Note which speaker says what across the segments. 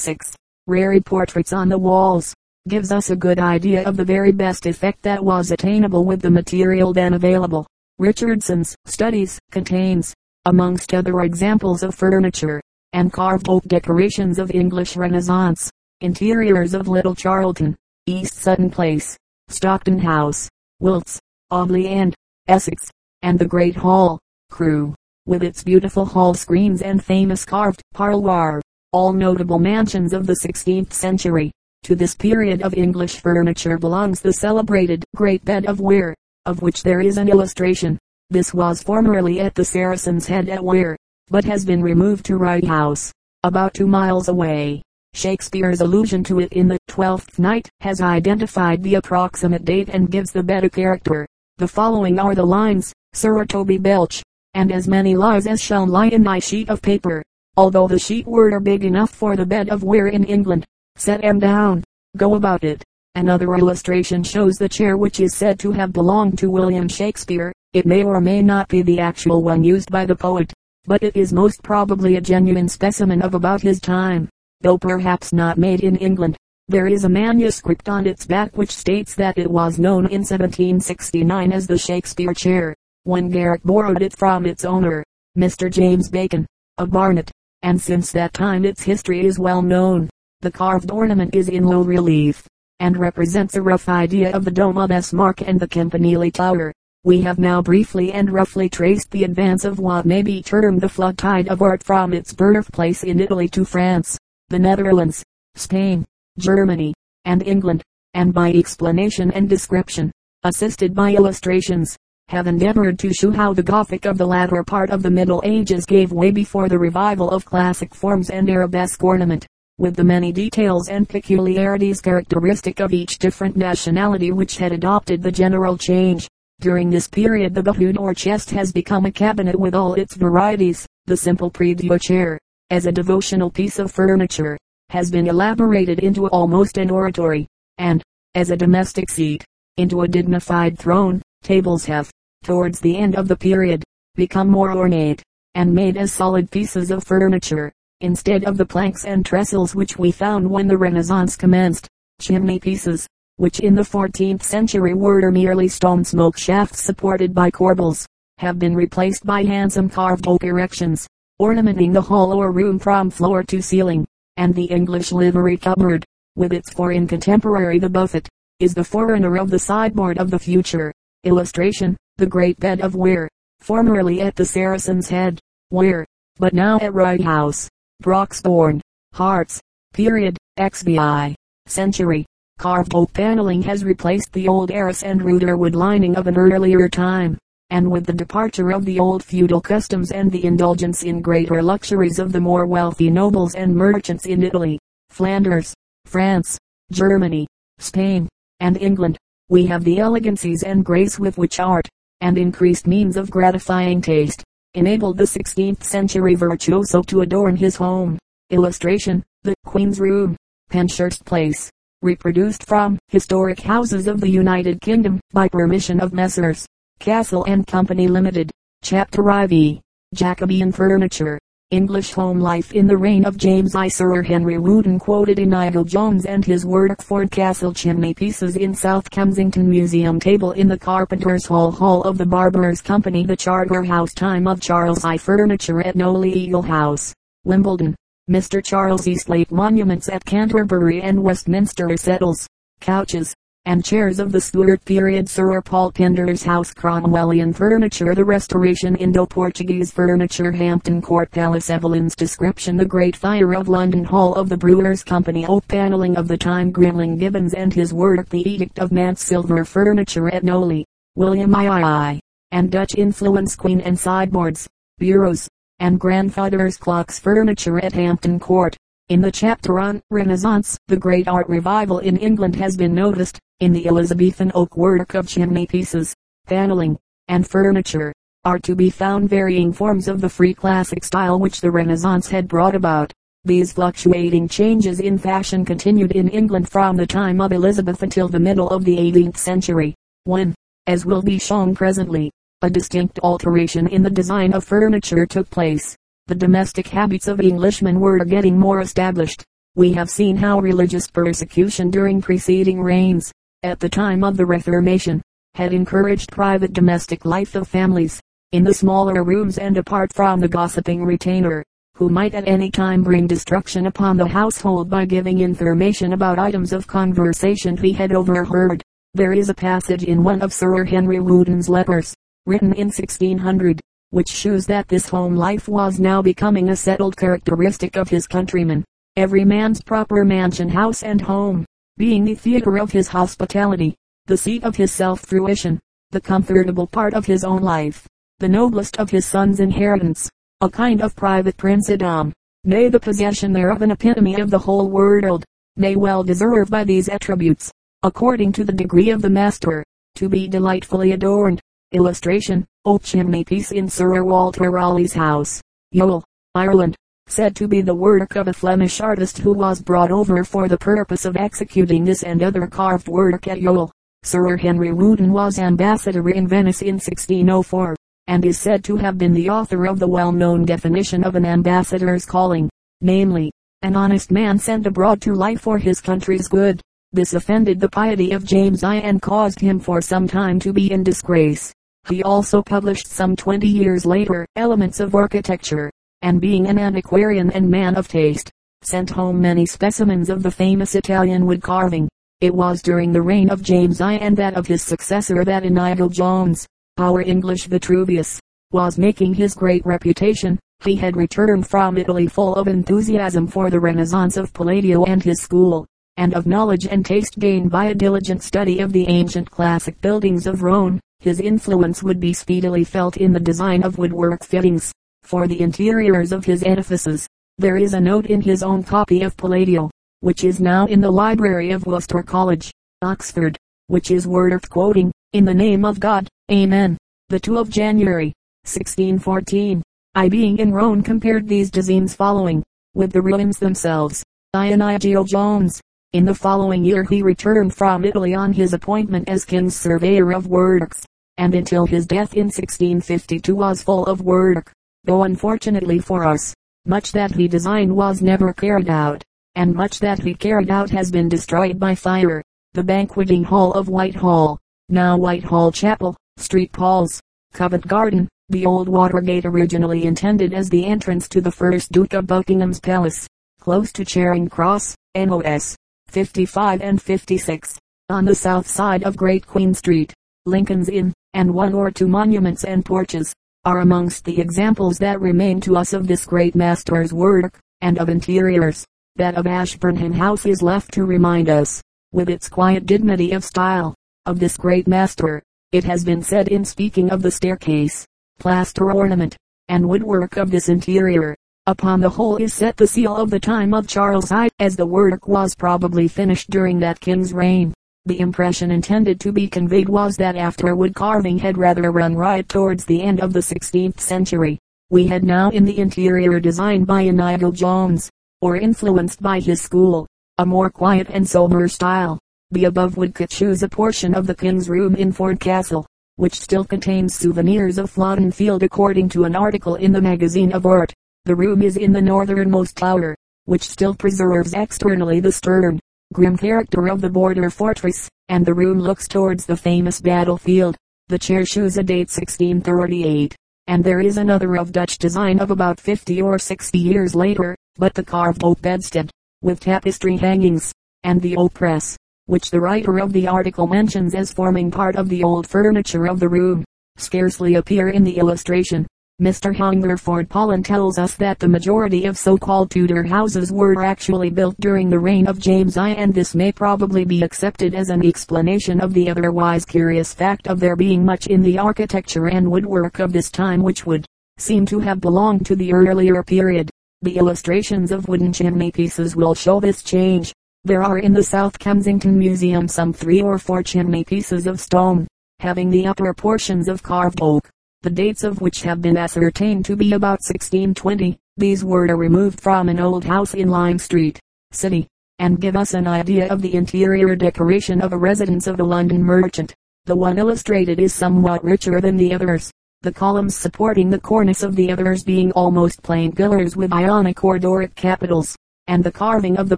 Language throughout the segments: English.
Speaker 1: 6. Rare portraits on the walls, gives us a good idea of the very best effect that was attainable with the material then available. Richardson's Studies contains, amongst other examples of furniture, and carved oak decorations of English Renaissance, interiors of Little Charlton, East Sutton Place, Stockton House, Wilts, Audley End Essex, and the Great Hall, Crewe, with its beautiful hall screens and famous carved parloir, all notable mansions of the 16th century. To this period of English furniture belongs the celebrated Great Bed of Ware, of which there is an illustration. This was formerly at the Saracen's Head at Ware, but has been removed to Rye House, about two miles away. Shakespeare's allusion to it in the Twelfth Night has identified the approximate date and gives the bed a character. The following are the lines, Sir Toby Belch, and as many lies as shall lie in my sheet of paper, although the sheet were big enough for the bed of Ware in England. Set em down. Go about it. Another illustration shows the chair which is said to have belonged to William Shakespeare. It may or may not be the actual one used by the poet, but it is most probably a genuine specimen of about his time, though perhaps not made in England. There is a manuscript on its back which states that it was known in 1769 as the Shakespeare chair, when Garrick borrowed it from its owner, Mr. James Bacon, of Barnet, and since that time its history is well known. The carved ornament is in low relief, and represents a rough idea of the dome of S. Mark and the Campanile Tower. We have now briefly and roughly traced the advance of what may be termed the flood tide of art from its birthplace in Italy to France, the Netherlands, Spain, Germany, and England, and by explanation and description, assisted by illustrations, have endeavored to show how the Gothic of the latter part of the Middle Ages gave way before the revival of classic forms and arabesque ornament with the many details and peculiarities characteristic of each different nationality which had adopted the general change. During this period the bahut or chest has become a cabinet with all its varieties. The simple prie-dieu chair, as a devotional piece of furniture, has been elaborated into almost an oratory, and, as a domestic seat, into a dignified throne. Tables have, towards the end of the period, become more ornate, and made as solid pieces of furniture instead of the planks and trestles which we found when the Renaissance commenced. Chimney pieces, which in the 14th century were merely stone smoke shafts supported by corbels, have been replaced by handsome carved oak erections, ornamenting the hall or room from floor to ceiling, and the English livery cupboard, with its foreign contemporary the buffet, is the forerunner of the sideboard of the future. Illustration, the great bed of ware, formerly at the Saracen's Head, Ware, but now at Rye House. Broxbourne, Herts, period, XVI, century. Carved oak paneling has replaced the old arras and ruder wood lining of an earlier time, and with the departure of the old feudal customs and the indulgence in greater luxuries of the more wealthy nobles and merchants in Italy, Flanders, France, Germany, Spain, and England, we have the elegancies and grace with which art, and increased means of gratifying taste, enabled the 16th century virtuoso to adorn his home. Illustration, the Queen's Room, Penshurst Place, reproduced from Historic Houses of the United Kingdom by permission of Messrs. Castle and Company Limited. Chapter IV. Jacobean Furniture. English home life in the reign of James I. Sir Henry Wotton quoted Inigo Jones and his work Ford Castle chimney pieces in South Kensington Museum table in the Carpenter's Hall Hall of the Barber's Company the Charterhouse time of Charles I. Furniture at Knowle Eagle House, Wimbledon. Mr. Charles Eastlake Monuments at Canterbury and Westminster Settles, couches, and chairs of the Stuart period Sir Paul Pinder's house Cromwellian furniture the Restoration Indo-Portuguese furniture Hampton Court Palace Evelyn's description the Great Fire of London Hall of the Brewers Company oak paneling of the time Grinling Gibbons and his work the Edict of Nantes silver furniture at Knowle, William II, and Dutch influence Queen and sideboards, bureaus, and grandfather's clocks furniture at Hampton Court. In the chapter on Renaissance, the great art revival in England has been noticed. In the Elizabethan oak work of chimney pieces, paneling, and furniture, are to be found varying forms of the free classic style which the Renaissance had brought about. These fluctuating changes in fashion continued in England from the time of Elizabeth until the middle of the 18th century, when, as will be shown presently, a distinct alteration in the design of furniture took place the domestic habits of Englishmen were getting more established, We have seen how religious persecution during preceding reigns, at the time of the Reformation, had encouraged private domestic life of families, in the smaller rooms and apart from the gossiping retainer, who might at any time bring destruction upon the household by giving information about items of conversation he had overheard. There is a passage in one of Sir Henry Wotton's letters, written in 1600, which shows that this home life was now becoming a settled characteristic of his countrymen. Every man's proper mansion house and home, being the theater of his hospitality, the seat of his self-fruition, the comfortable part of his own life, the noblest of his son's inheritance, a kind of private princedom, nay the possession thereof an epitome of the whole world, may well deserve by these attributes, according to the degree of the master, to be delightfully adorned. Illustration, Old Chimney Piece in Sir Walter Raleigh's house, Youghal, Ireland, said to be the work of a Flemish artist who was brought over for the purpose of executing this and other carved work at Youghal. Sir Henry Wotton was ambassador in Venice in 1604, and is said to have been the author of the well-known definition of an ambassador's calling, namely, an honest man sent abroad to life for his country's good. This offended the piety of James I and caused him for some time to be in disgrace. He also published some twenty years later, Elements of Architecture, and being an antiquarian and man of taste, sent home many specimens of the famous Italian wood carving. It was during the reign of James I and that of his successor that Inigo Jones, our English Vitruvius, was making his great reputation. He had returned from Italy full of enthusiasm for the renaissance of Palladio and his school, and of knowledge and taste gained by a diligent study of the ancient classic buildings of Rome. His influence would be speedily felt in the design of woodwork fittings, for the interiors of his edifices. There is a note in his own copy of Palladio, which is now in the library of Worcester College, Oxford, which is worth quoting, in the name of God, Amen. The 2 of January, 1614, I being in Rome compared these designs following, with the ruins themselves. Inigo Jones. In the following year he returned from Italy on his appointment as King's Surveyor of Works, and until his death in 1652 was full of work, though unfortunately for us, much that he designed was never carried out and much that he carried out has been destroyed by fire. The banqueting hall of Whitehall, now Whitehall Chapel, Street Paul's, Covent Garden, the old Watergate originally intended as the entrance to the first Duke of Buckingham's palace, close to Charing Cross, NOS, 55 and 56, on the south side of Great Queen Street, Lincoln's Inn, and one or two monuments and porches, are amongst the examples that remain to us of this great master's work, and of interiors that of Ashburnham House is left to remind us, with its quiet dignity of style, of this great master. It has been said in speaking of the staircase, plaster ornament, and woodwork of this interior, upon the whole is set the seal of the time of Charles I, as the work was probably finished during that king's reign. The impression intended to be conveyed was that after wood carving had rather run riot towards the end of the 16th century, we had now in the interior designed by Inigo Jones, or influenced by his school, a more quiet and sober style. The above would choose a portion of the king's room in Ford Castle, which still contains souvenirs of Flodden Field according to an article in the Magazine of Art. The room is in the northernmost tower, which still preserves externally the stern, grim character of the border fortress, and the room looks towards the famous battlefield. The chair shows a date 1638, and there is another of Dutch design of about 50 or 60 years later, but the carved oak bedstead, with tapestry hangings, and the oak press, which the writer of the article mentions as forming part of the old furniture of the room, scarcely appear in the illustration. Mr. Hungerford Pollen tells us that the majority of so-called Tudor houses were actually built during the reign of James I and this may probably be accepted as an explanation of the otherwise curious fact of there being much in the architecture and woodwork of this time which would seem to have belonged to the earlier period. The illustrations of wooden chimney pieces will show this change. There are in the South Kensington Museum some three or four chimney pieces of stone, having the upper portions of carved oak, the dates of which have been ascertained to be about 1620. These were removed from an old house in Lime Street, City, and give us an idea of the interior decoration of a residence of a London merchant. The one illustrated is somewhat richer than the others the columns supporting the cornice of the others being almost plain pillars with Ionic or Doric capitals, and the carving of the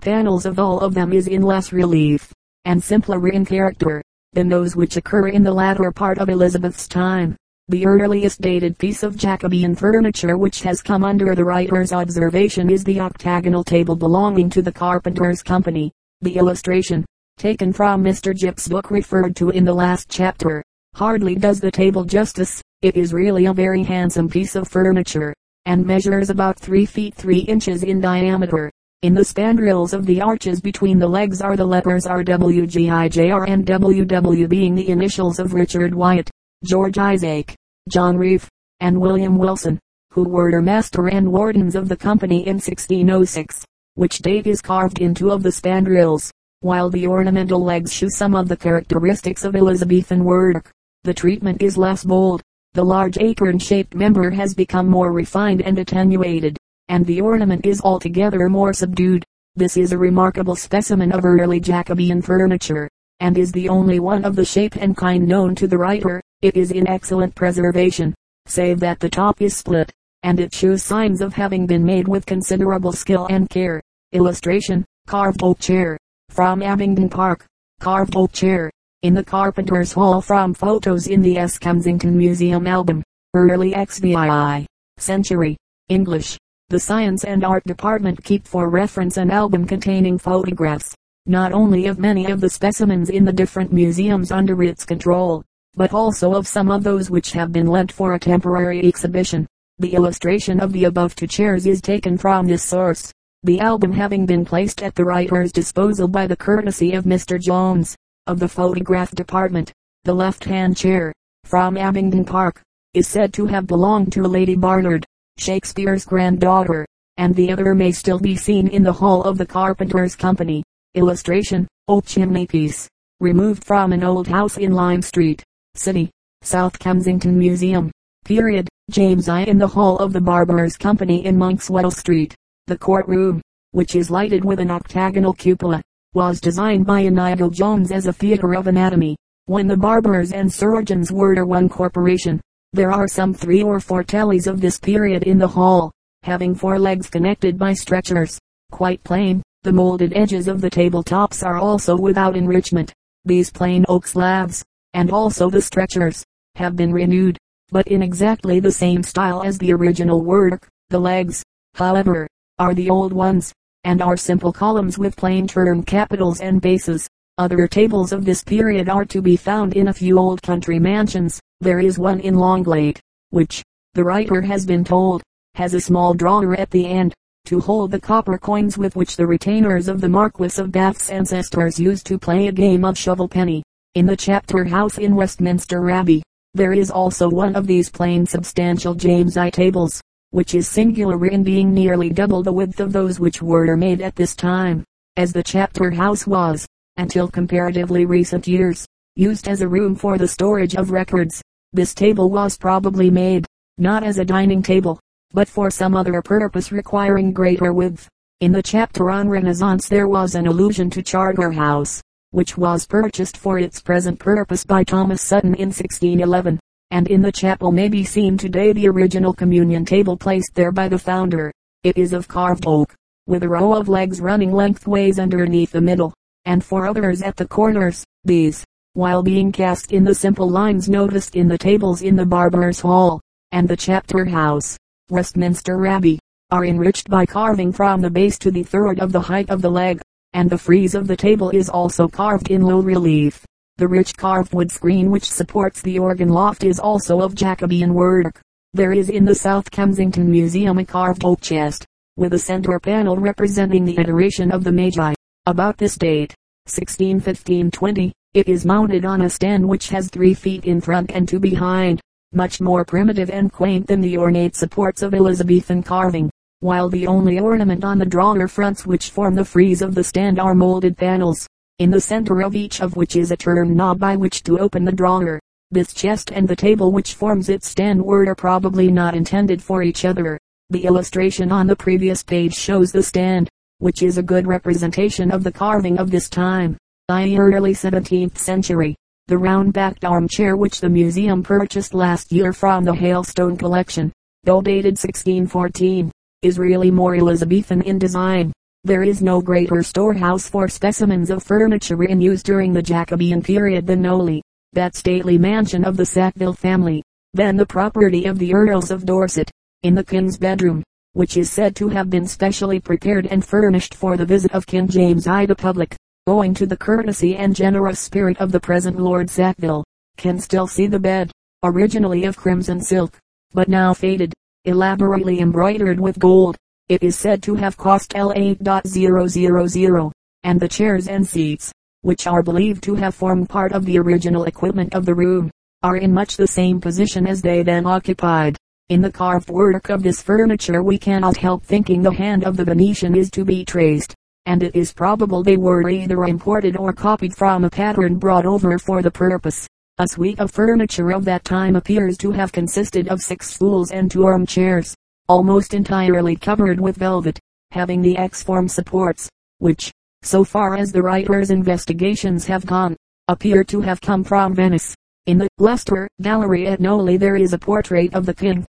Speaker 1: panels of all of them is in less relief, and simpler in character, than those which occur in the latter part of Elizabeth's time. The earliest dated piece of Jacobean furniture which has come under the writer's observation is the octagonal table belonging to the Carpenter's Company. The illustration, taken from Mr. Gyp's book referred to in the last chapter, hardly does the table justice. It is really a very handsome piece of furniture, and measures about 3 feet 3 inches in diameter. In the spandrils of the arches between the legs are the letters RWGIJR and WW being the initials of Richard Wyatt. George Isaac, John Reeve, and William Wilson, who were master and wardens of the company in 1606, which date is carved in two of the spandrils, while the ornamental legs show some of the characteristics of Elizabethan work. The treatment is less bold. The large acorn-shaped member has become more refined and attenuated, and the ornament is altogether more subdued. This is a remarkable specimen of early Jacobean furniture, and is the only one of the shape and kind known to the writer. It is in excellent preservation, save that the top is split, and it shows signs of having been made with considerable skill and care. Illustration, carved oak chair, from Abingdon Park, carved oak chair, in the Carpenter's Hall from photos in the S. Kensington Museum album, early XVI century, English. The Science and Art Department keep for reference an album containing photographs, not only of many of the specimens in the different museums under its control, but also of some of those which have been lent for a temporary exhibition. The illustration of the above two chairs is taken from this source, the album having been placed at the writer's disposal by the courtesy of Mr. Jones, of the photograph department. The left-hand chair, from Abingdon Park, is said to have belonged to Lady Barnard, Shakespeare's granddaughter, and the other may still be seen in the hall of the Carpenter's Company. Illustration, old chimney piece, removed from an old house in Lime Street. City, South Kensington Museum. Period. James I in the hall of the Barber's Company in Monkswell Street. The courtroom, which is lighted with an octagonal cupola, was designed by Inigo Jones as a theater of anatomy. When the barbers and surgeons were one corporation, there are some three or four tallies of this period in the hall, having four legs connected by stretchers. Quite plain, the molded edges of the table tops are also without enrichment. These plain oak slabs, and also the stretchers, have been renewed, but in exactly the same style as the original work. The legs, however, are the old ones, and are simple columns with plain term capitals and bases. Other tables of this period are to be found in a few old country mansions. There is one in Longleat, which, the writer has been told, has a small drawer at the end, to hold the copper coins with which the retainers of the Marquis of Bath's ancestors used to play a game of shovel penny. In the chapter house in Westminster Abbey, there is also one of these plain substantial James I tables, which is singular in being nearly double the width of those which were made at this time, as the chapter house was, until comparatively recent years, used as a room for the storage of records. This table was probably made, not as a dining table, but for some other purpose requiring greater width. In the chapter on Renaissance there was an allusion to Charterhouse, which was purchased for its present purpose by Thomas Sutton in 1611, and in the chapel may be seen today the original communion table placed there by the founder. It is of carved oak, with a row of legs running lengthways underneath the middle, and four others at the corners. These, while being cast in the simple lines noticed in the tables in the Barber's Hall, and the Chapter House, Westminster Abbey, are enriched by carving from the base to the third of the height of the leg and the frieze of the table is also carved in low relief. The rich carved wood screen which supports the organ loft is also of Jacobean work. There is in the South Kensington Museum a carved oak chest, with a center panel representing the adoration of the Magi. About this date, 1615-20, it is mounted on a stand which has three feet in front and two behind, much more primitive and quaint than the ornate supports of Elizabethan carving while the only ornament on the drawer fronts which form the frieze of the stand are molded panels, in the center of each of which is a turn knob by which to open the drawer. This chest and the table which forms its stand were probably not intended for each other. The illustration on the previous page shows the stand, which is a good representation of the carving of this time, i.e. early 17th century. The round-backed armchair which the museum purchased last year from the Hailstone collection, though dated 1614, is really more Elizabethan in design. There is no greater storehouse for specimens of furniture in use during the Jacobean period than Knowle, that stately mansion of the Sackville family, then the property of the Earls of Dorset, in the king's bedroom, which is said to have been specially prepared and furnished for the visit of King James I the public, owing to the courtesy and generous spirit of the present Lord Sackville, can still see the bed, originally of crimson silk, but now faded, elaborately embroidered with gold. It is said to have cost L8.000, and the chairs and seats, which are believed to have formed part of the original equipment of the room, are in much the same position as they then occupied. In the carved work of this furniture we cannot help thinking the hand of the Venetian is to be traced, and it is probable they were either imported or copied from a pattern brought over for the purpose. A suite of furniture of that time appears to have consisted of six stools and two armchairs, almost entirely covered with velvet, having the X-form supports, which, so far as the writer's investigations have gone, appear to have come from Venice. In the Leicester Gallery at Knowle there is a portrait of the king,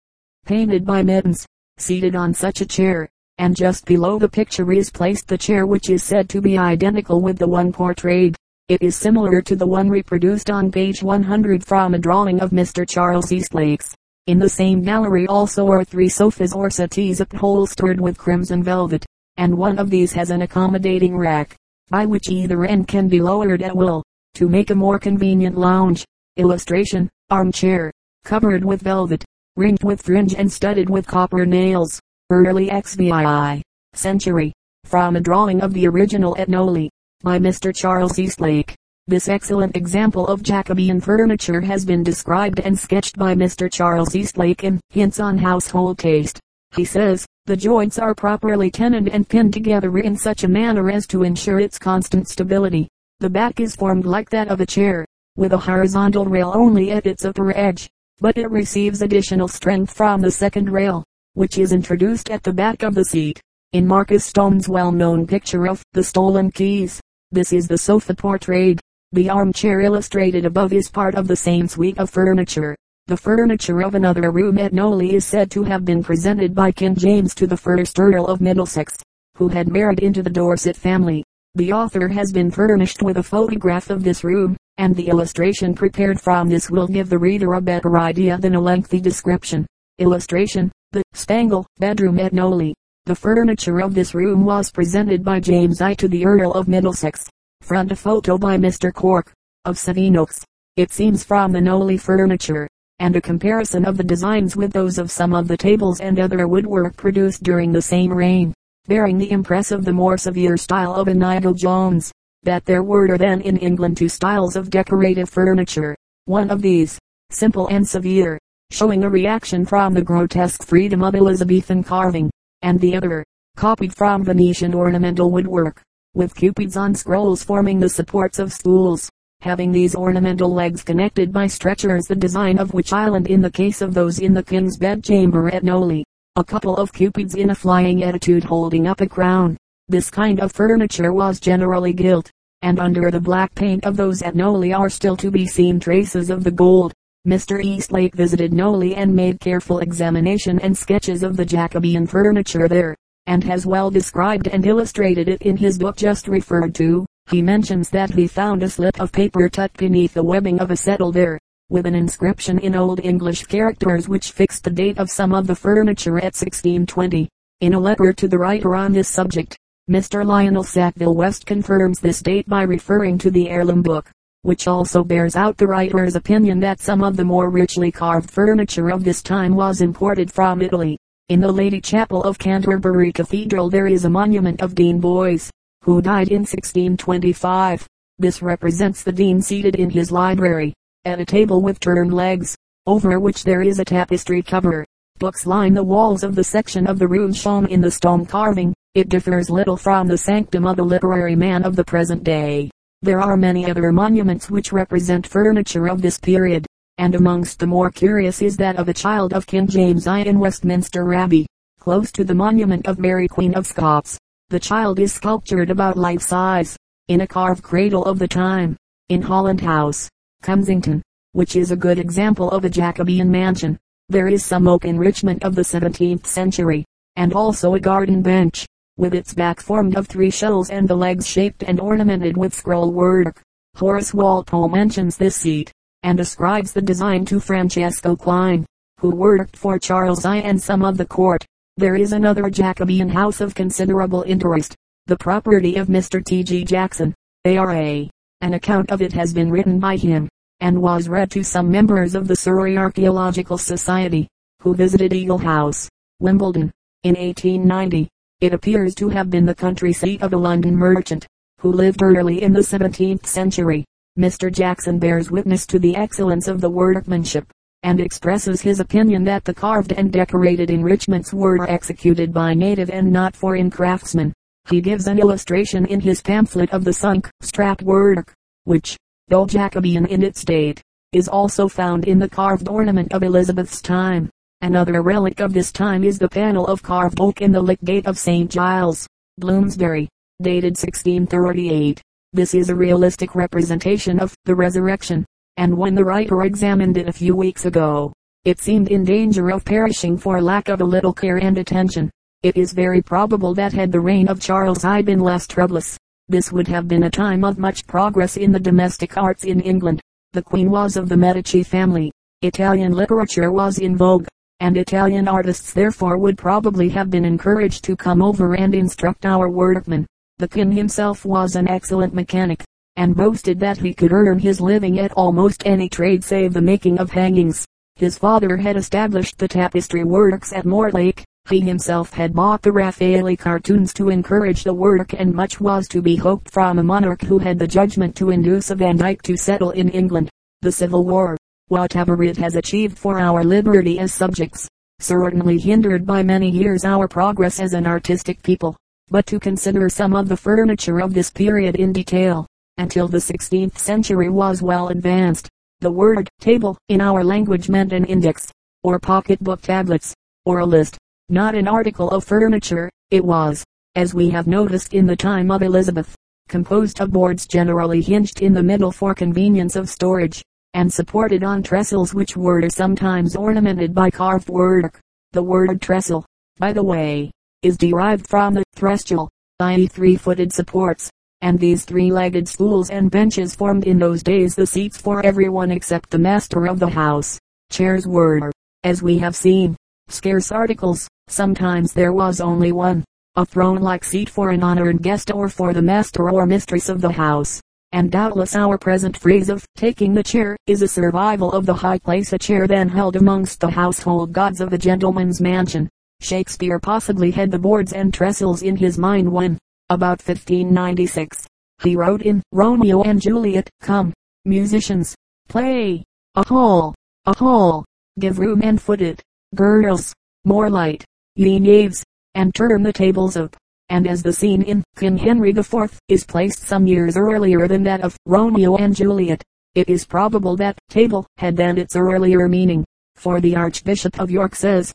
Speaker 1: painted by Mytens, seated on such a chair, and just below the picture is placed the chair which is said to be identical with the one portrayed. It is similar to the one reproduced on page 100 from a drawing of Mr. Charles Eastlake's. In the same gallery also are three sofas or settees upholstered with crimson velvet, and one of these has an accommodating rack, by which either end can be lowered at will, to make a more convenient lounge. Illustration, armchair, covered with velvet, ringed with fringe and studded with copper nails. Early XVI century. From a drawing of the original at Knowle, by Mr. Charles Eastlake. This excellent example of Jacobean furniture has been described and sketched by Mr. Charles Eastlake in Hints on Household Taste. He says, the joints are properly tenoned and pinned together in such a manner as to ensure its constant stability. The back is formed like that of a chair, with a horizontal rail only at its upper edge but it receives additional strength from the second rail, which is introduced at the back of the seat. In Marcus Stone's well-known picture of The Stolen Keys, this is the sofa portrayed. The armchair illustrated above is part of the same suite of furniture. The furniture of another room at Knowle is said to have been presented by King James to the first Earl of Middlesex, who had married into the Dorset family. The author has been furnished with a photograph of this room, and the illustration prepared from this will give the reader a better idea than a lengthy description. Illustration, the Spangle bedroom at Knowle. The furniture of this room was presented by James I to the Earl of Middlesex. Front a photo by Mr. Cork, of Sevenoaks. It seems from the Knowle furniture, and a comparison of the designs with those of some of the tables and other woodwork produced during the same reign, bearing the impress of the more severe style of Inigo Jones that there were then in England two styles of decorative furniture. One of these, simple and severe, showing a reaction from the grotesque freedom of Elizabethan carving, and the other, copied from Venetian ornamental woodwork, with cupids on scrolls forming the supports of stools, having these ornamental legs connected by stretchers the design of which island in the case of those in the king's bedchamber at Knowle, a couple of cupids in a flying attitude holding up a crown, this kind of furniture was generally gilt, and under the black paint of those at Knowle are still to be seen traces of the gold. Mr. Eastlake visited Knowle and made careful examination and sketches of the Jacobean furniture there, and has well described and illustrated it in his book just referred to. He mentions that he found a slip of paper tucked beneath the webbing of a settle there, with an inscription in Old English characters which fixed the date of some of the furniture at 1620. In a letter to the writer on this subject, Mr. Lionel Sackville West confirms this date by referring to the heirloom book, which also bears out the writer's opinion that some of the more richly carved furniture of this time was imported from Italy. In the Lady Chapel of Canterbury Cathedral there is a monument of Dean Boyes, who died in 1625. This represents the dean seated in his library, at a table with turned legs, over which there is a tapestry cover. Books line the walls of the section of the room shown in the stone carving. It differs little from the sanctum of the literary man of the present day. There are many other monuments which represent furniture of this period, and amongst the more curious is that of a child of King James I in Westminster Abbey, close to the monument of Mary Queen of Scots. The child is sculptured about life size, in a carved cradle of the time, in Holland House, Kensington, which is a good example of a Jacobean mansion. There is some oak enrichment of the 17th century, and also a garden bench, with its back formed of three shells and the legs shaped and ornamented with scroll work. Horace Walpole mentions this seat, and ascribes the design to Francesco Quine, who worked for Charles I and some of the court. There is another Jacobean house of considerable interest, the property of Mr. T. G. Jackson, A.R.A. An account of it has been written by him, and was read to some members of the Surrey Archaeological Society, who visited Eagle House, Wimbledon, in 1890. It appears to have been the country seat of a London merchant, who lived early in the 17th century. Mr. Jackson bears witness to the excellence of the workmanship, and expresses his opinion that the carved and decorated enrichments were executed by native and not foreign craftsmen. He gives an illustration in his pamphlet of the sunk strap work, which, though Jacobean in its date, is also found in the carved ornament of Elizabeth's time. Another relic of this time is the panel of carved oak in the Lick Gate of St. Giles, Bloomsbury, dated 1638. This is a realistic representation of the resurrection, and when the writer examined it a few weeks ago, it seemed in danger of perishing for lack of a little care and attention. It is very probable that had the reign of Charles I been less troublous, this would have been a time of much progress in the domestic arts in England. The Queen was of the Medici family. Italian literature was in vogue and Italian artists therefore would probably have been encouraged to come over and instruct our workmen. The king himself was an excellent mechanic, and boasted that he could earn his living at almost any trade save the making of hangings. His father had established the tapestry works at Mortlake. He himself had bought the Raffaelli cartoons to encourage the work and much was to be hoped from a monarch who had the judgment to induce a Van Dyck to settle in England. The Civil War, whatever it has achieved for our liberty as subjects, certainly hindered by many years our progress as an artistic people. But to consider some of the furniture of this period in detail, until the 16th century was well advanced, the word table in our language meant an index, or pocketbook tablets, or a list, not an article of furniture. It was, as we have noticed in the time of Elizabeth, composed of boards generally hinged in the middle for convenience of storage and supported on trestles which were sometimes ornamented by carved work. The word trestle, by the way, is derived from the threstule, i.e. three-footed supports, and these three-legged stools and benches formed in those days the seats for everyone except the master of the house. Chairs were, as we have seen, scarce articles. Sometimes there was only one, a throne-like seat for an honored guest or for the master or mistress of the house and doubtless our present phrase of taking the chair is a survival of the high place a chair then held amongst the household gods of the gentleman's mansion. Shakespeare possibly had the boards and trestles in his mind when, about 1596, he wrote in Romeo and Juliet, Come, musicians, play, a hall, a hall, give room and foot it, girls, more light, ye knaves, and turn the tables up and as the scene in King Henry IV is placed some years earlier than that of Romeo and Juliet, it is probable that table had then its earlier meaning, for the Archbishop of York says,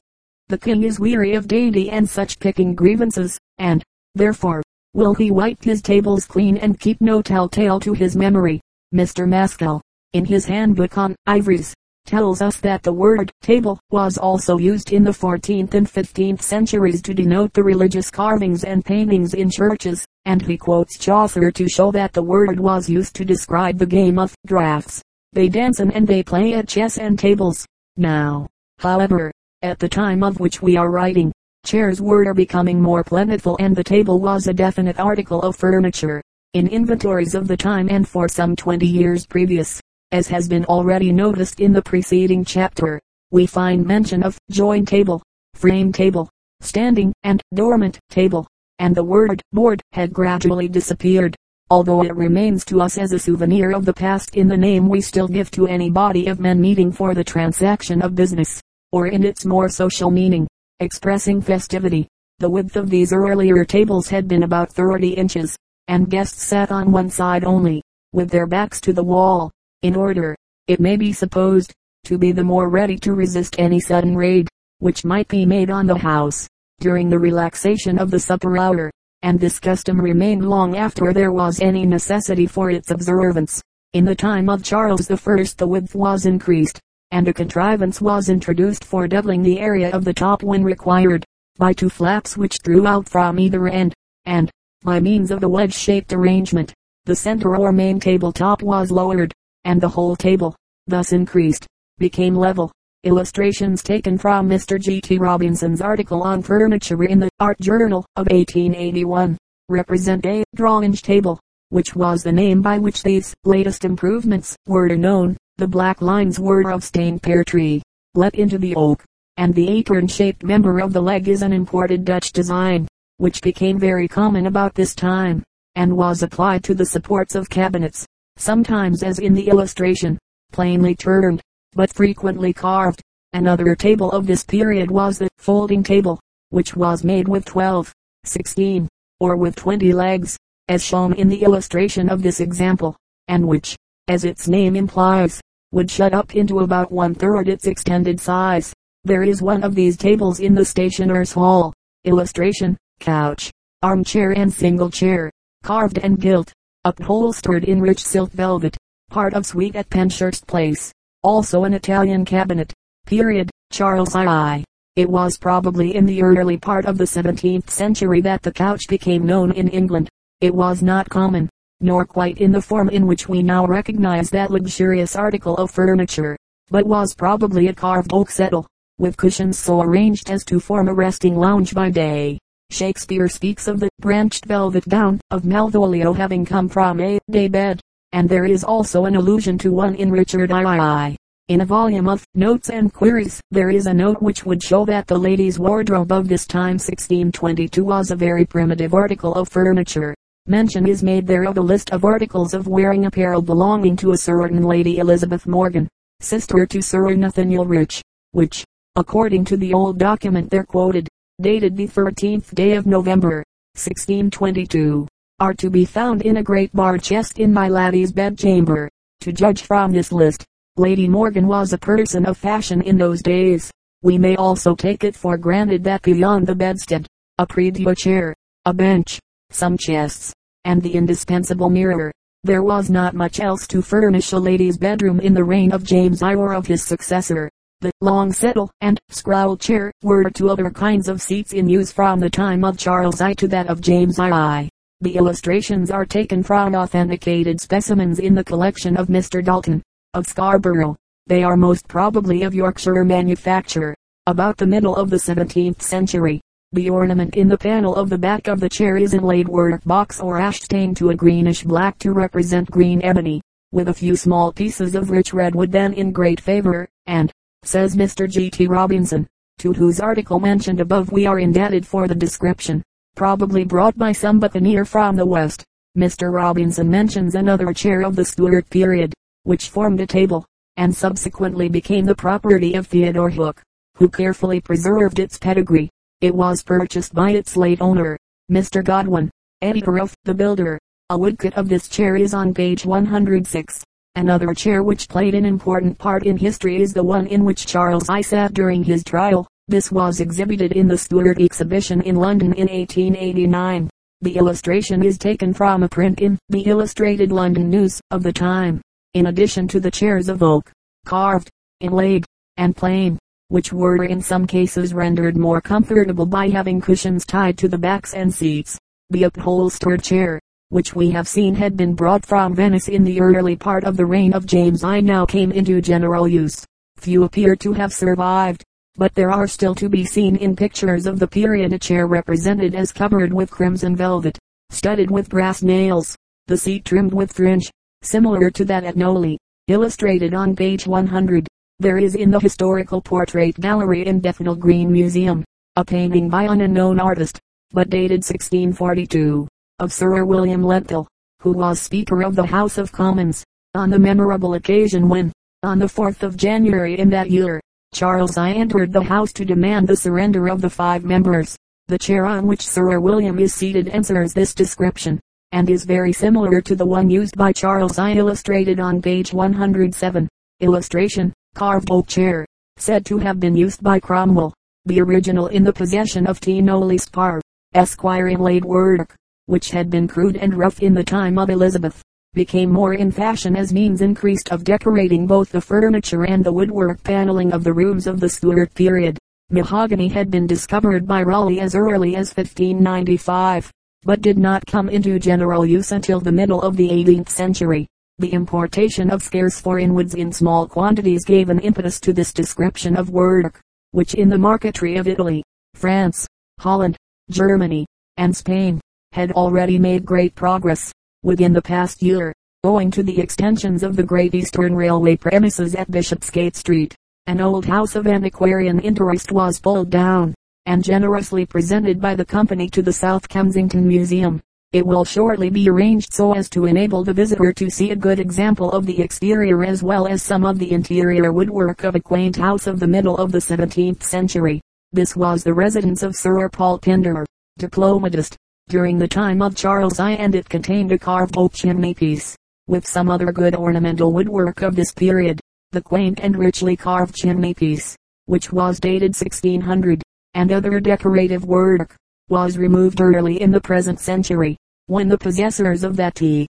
Speaker 1: the king is weary of dainty and such picking grievances, and, therefore, will he wipe his tables clean and keep no telltale to his memory. Mr. Maskell, in his handbook on ivories, tells us that the word table was also used in the 14th and 15th centuries to denote the religious carvings and paintings in churches, and he quotes Chaucer to show that the word was used to describe the game of draughts. They dance and they play at chess and tables. Now, however, at the time of which we are writing, chairs were becoming more plentiful and the table was a definite article of furniture. In inventories of the time and for some 20 years previous, as has been already noticed in the preceding chapter, we find mention of join table, frame table, standing and dormant table, and the word board had gradually disappeared, although it remains to us as a souvenir of the past in the name we still give to any body of men meeting for the transaction of business, or in its more social meaning, expressing festivity. The width of these earlier tables had been about 30 inches, and guests sat on one side only, with their backs to the wall in order, it may be supposed, to be the more ready to resist any sudden raid, which might be made on the house, during the relaxation of the supper hour, and this custom remained long after there was any necessity for its observance. In the time of Charles I the width was increased, and a contrivance was introduced for doubling the area of the top when required. by two flaps which threw out from either end, and, by means of the wedge-shaped arrangement, the center or main table top was lowered, and the whole table, thus increased, became level. Illustrations taken from Mr. G. T. Robinson's article on furniture in the Art Journal of 1881, represent a drawing table, which was the name by which these latest improvements were known. The black lines were of stained pear tree, let into the oak, and the acorn-shaped member of the leg is an imported Dutch design, which became very common about this time, and was applied to the supports of cabinets, sometimes as in the illustration, plainly turned, but frequently carved. Another table of this period was the folding table, which was made with 12, 16, or with 20 legs, as shown in the illustration of this example, and which, as its name implies, would shut up into about one third its extended size. There is one of these tables in the stationer's hall. Illustration, couch, armchair and single chair, carved and gilt, upholstered in rich silk velvet, part of suite at Penshurst Place also an Italian cabinet. Period, Charles II. It was probably in the early part of the 17th century that the couch became known in England. It was not common, nor quite in the form in which we now recognize that luxurious article of furniture, but was probably a carved oak settle, with cushions so arranged as to form a resting lounge by day. Shakespeare speaks of the branched velvet gown of Malvolio having come from a day bed, and there is also an allusion to one in Richard II. In a volume of Notes and Queries, there is a note which would show that the lady's wardrobe of this time 1622 was a very primitive article of furniture. Mention is made there of a list of articles of wearing apparel belonging to a certain Lady Elizabeth Morgan, sister to Sir Nathaniel Rich, which, according to the old document there quoted, dated the 13th day of November, 1622 are to be found in a great bar chest in my lady's bedchamber. To judge from this list, Lady Morgan was a person of fashion in those days. We may also take it for granted that beyond the bedstead, a prie-dieu chair, a bench, some chests, and the indispensable mirror, there was not much else to furnish a lady's bedroom in the reign of James I or of his successor. The long settle and scroll chair were two other kinds of seats in use from the time of Charles I to that of James I. The illustrations are taken from authenticated specimens in the collection of Mr. Dalton, of Scarborough. They are most probably of Yorkshire manufacture. About the middle of the 17th century, the ornament in the panel of the back of the chair is inlaid work box or ash stained to a greenish black to represent green ebony, with a few small pieces of rich redwood then in great favor, and, says Mr. G. T. Robinson, to whose article mentioned above we are indebted for the description, probably brought by some buccaneer from the west. Mr. Robinson mentions another chair of the Stuart period, which formed a table, and subsequently became the property of Theodore Hook, who carefully preserved its pedigree. It was purchased by its late owner, Mr. Godwin, editor of The Builder. A woodcut of this chair is on page 106. Another chair which played an important part in history is the one in which Charles I sat during his trial. This was exhibited in the Stuart exhibition in London in 1889. The illustration is taken from a print in the Illustrated London News of the time. In addition to the chairs of oak, carved, inlaid, and plain, which were in some cases rendered more comfortable by having cushions tied to the backs and seats, the upholstered chair, which we have seen had been brought from Venice in the early part of the reign of James I now came into general use. Few appear to have survived but there are still to be seen in pictures of the period a chair represented as covered with crimson velvet, studded with brass nails, the seat trimmed with fringe, similar to that at Knowle, illustrated on page 100. There is in the Historical Portrait Gallery in Bethnal Green Museum, a painting by an unknown artist, but dated 1642, of Sir William Lenthal, who was Speaker of the House of Commons, on the memorable occasion when, on the 4th of January in that year, Charles I entered the house to demand the surrender of the five members. The chair on which Sir William is seated answers this description, and is very similar to the one used by Charles I illustrated on page 107. Illustration, carved oak chair, said to have been used by Cromwell. The original in the possession of T. Knowle Spar, Esquire inlaid work, which had been crude and rough in the time of Elizabeth became more in fashion as means increased of decorating both the furniture and the woodwork paneling of the rooms of the Stuart period. Mahogany had been discovered by Raleigh as early as 1595, but did not come into general use until the middle of the 18th century. The importation of scarce foreign woods in small quantities gave an impetus to this description of work, which in the marquetry of Italy, France, Holland, Germany, and Spain, had already made great progress. Within the past year, owing to the extensions of the Great Eastern Railway premises at Bishopsgate Street, an old house of antiquarian interest was pulled down, and generously presented by the company to the South Kensington Museum. It will shortly be arranged so as to enable the visitor to see a good example of the exterior as well as some of the interior woodwork of a quaint house of the middle of the 17th century. This was the residence of Sir Paul Pindar, diplomatist, during the time of Charles I and it contained a carved oak chimney piece, with some other good ornamental woodwork of this period. The quaint and richly carved chimney piece, which was dated 1600, and other decorative work, was removed early in the present century, when the possessors of that tea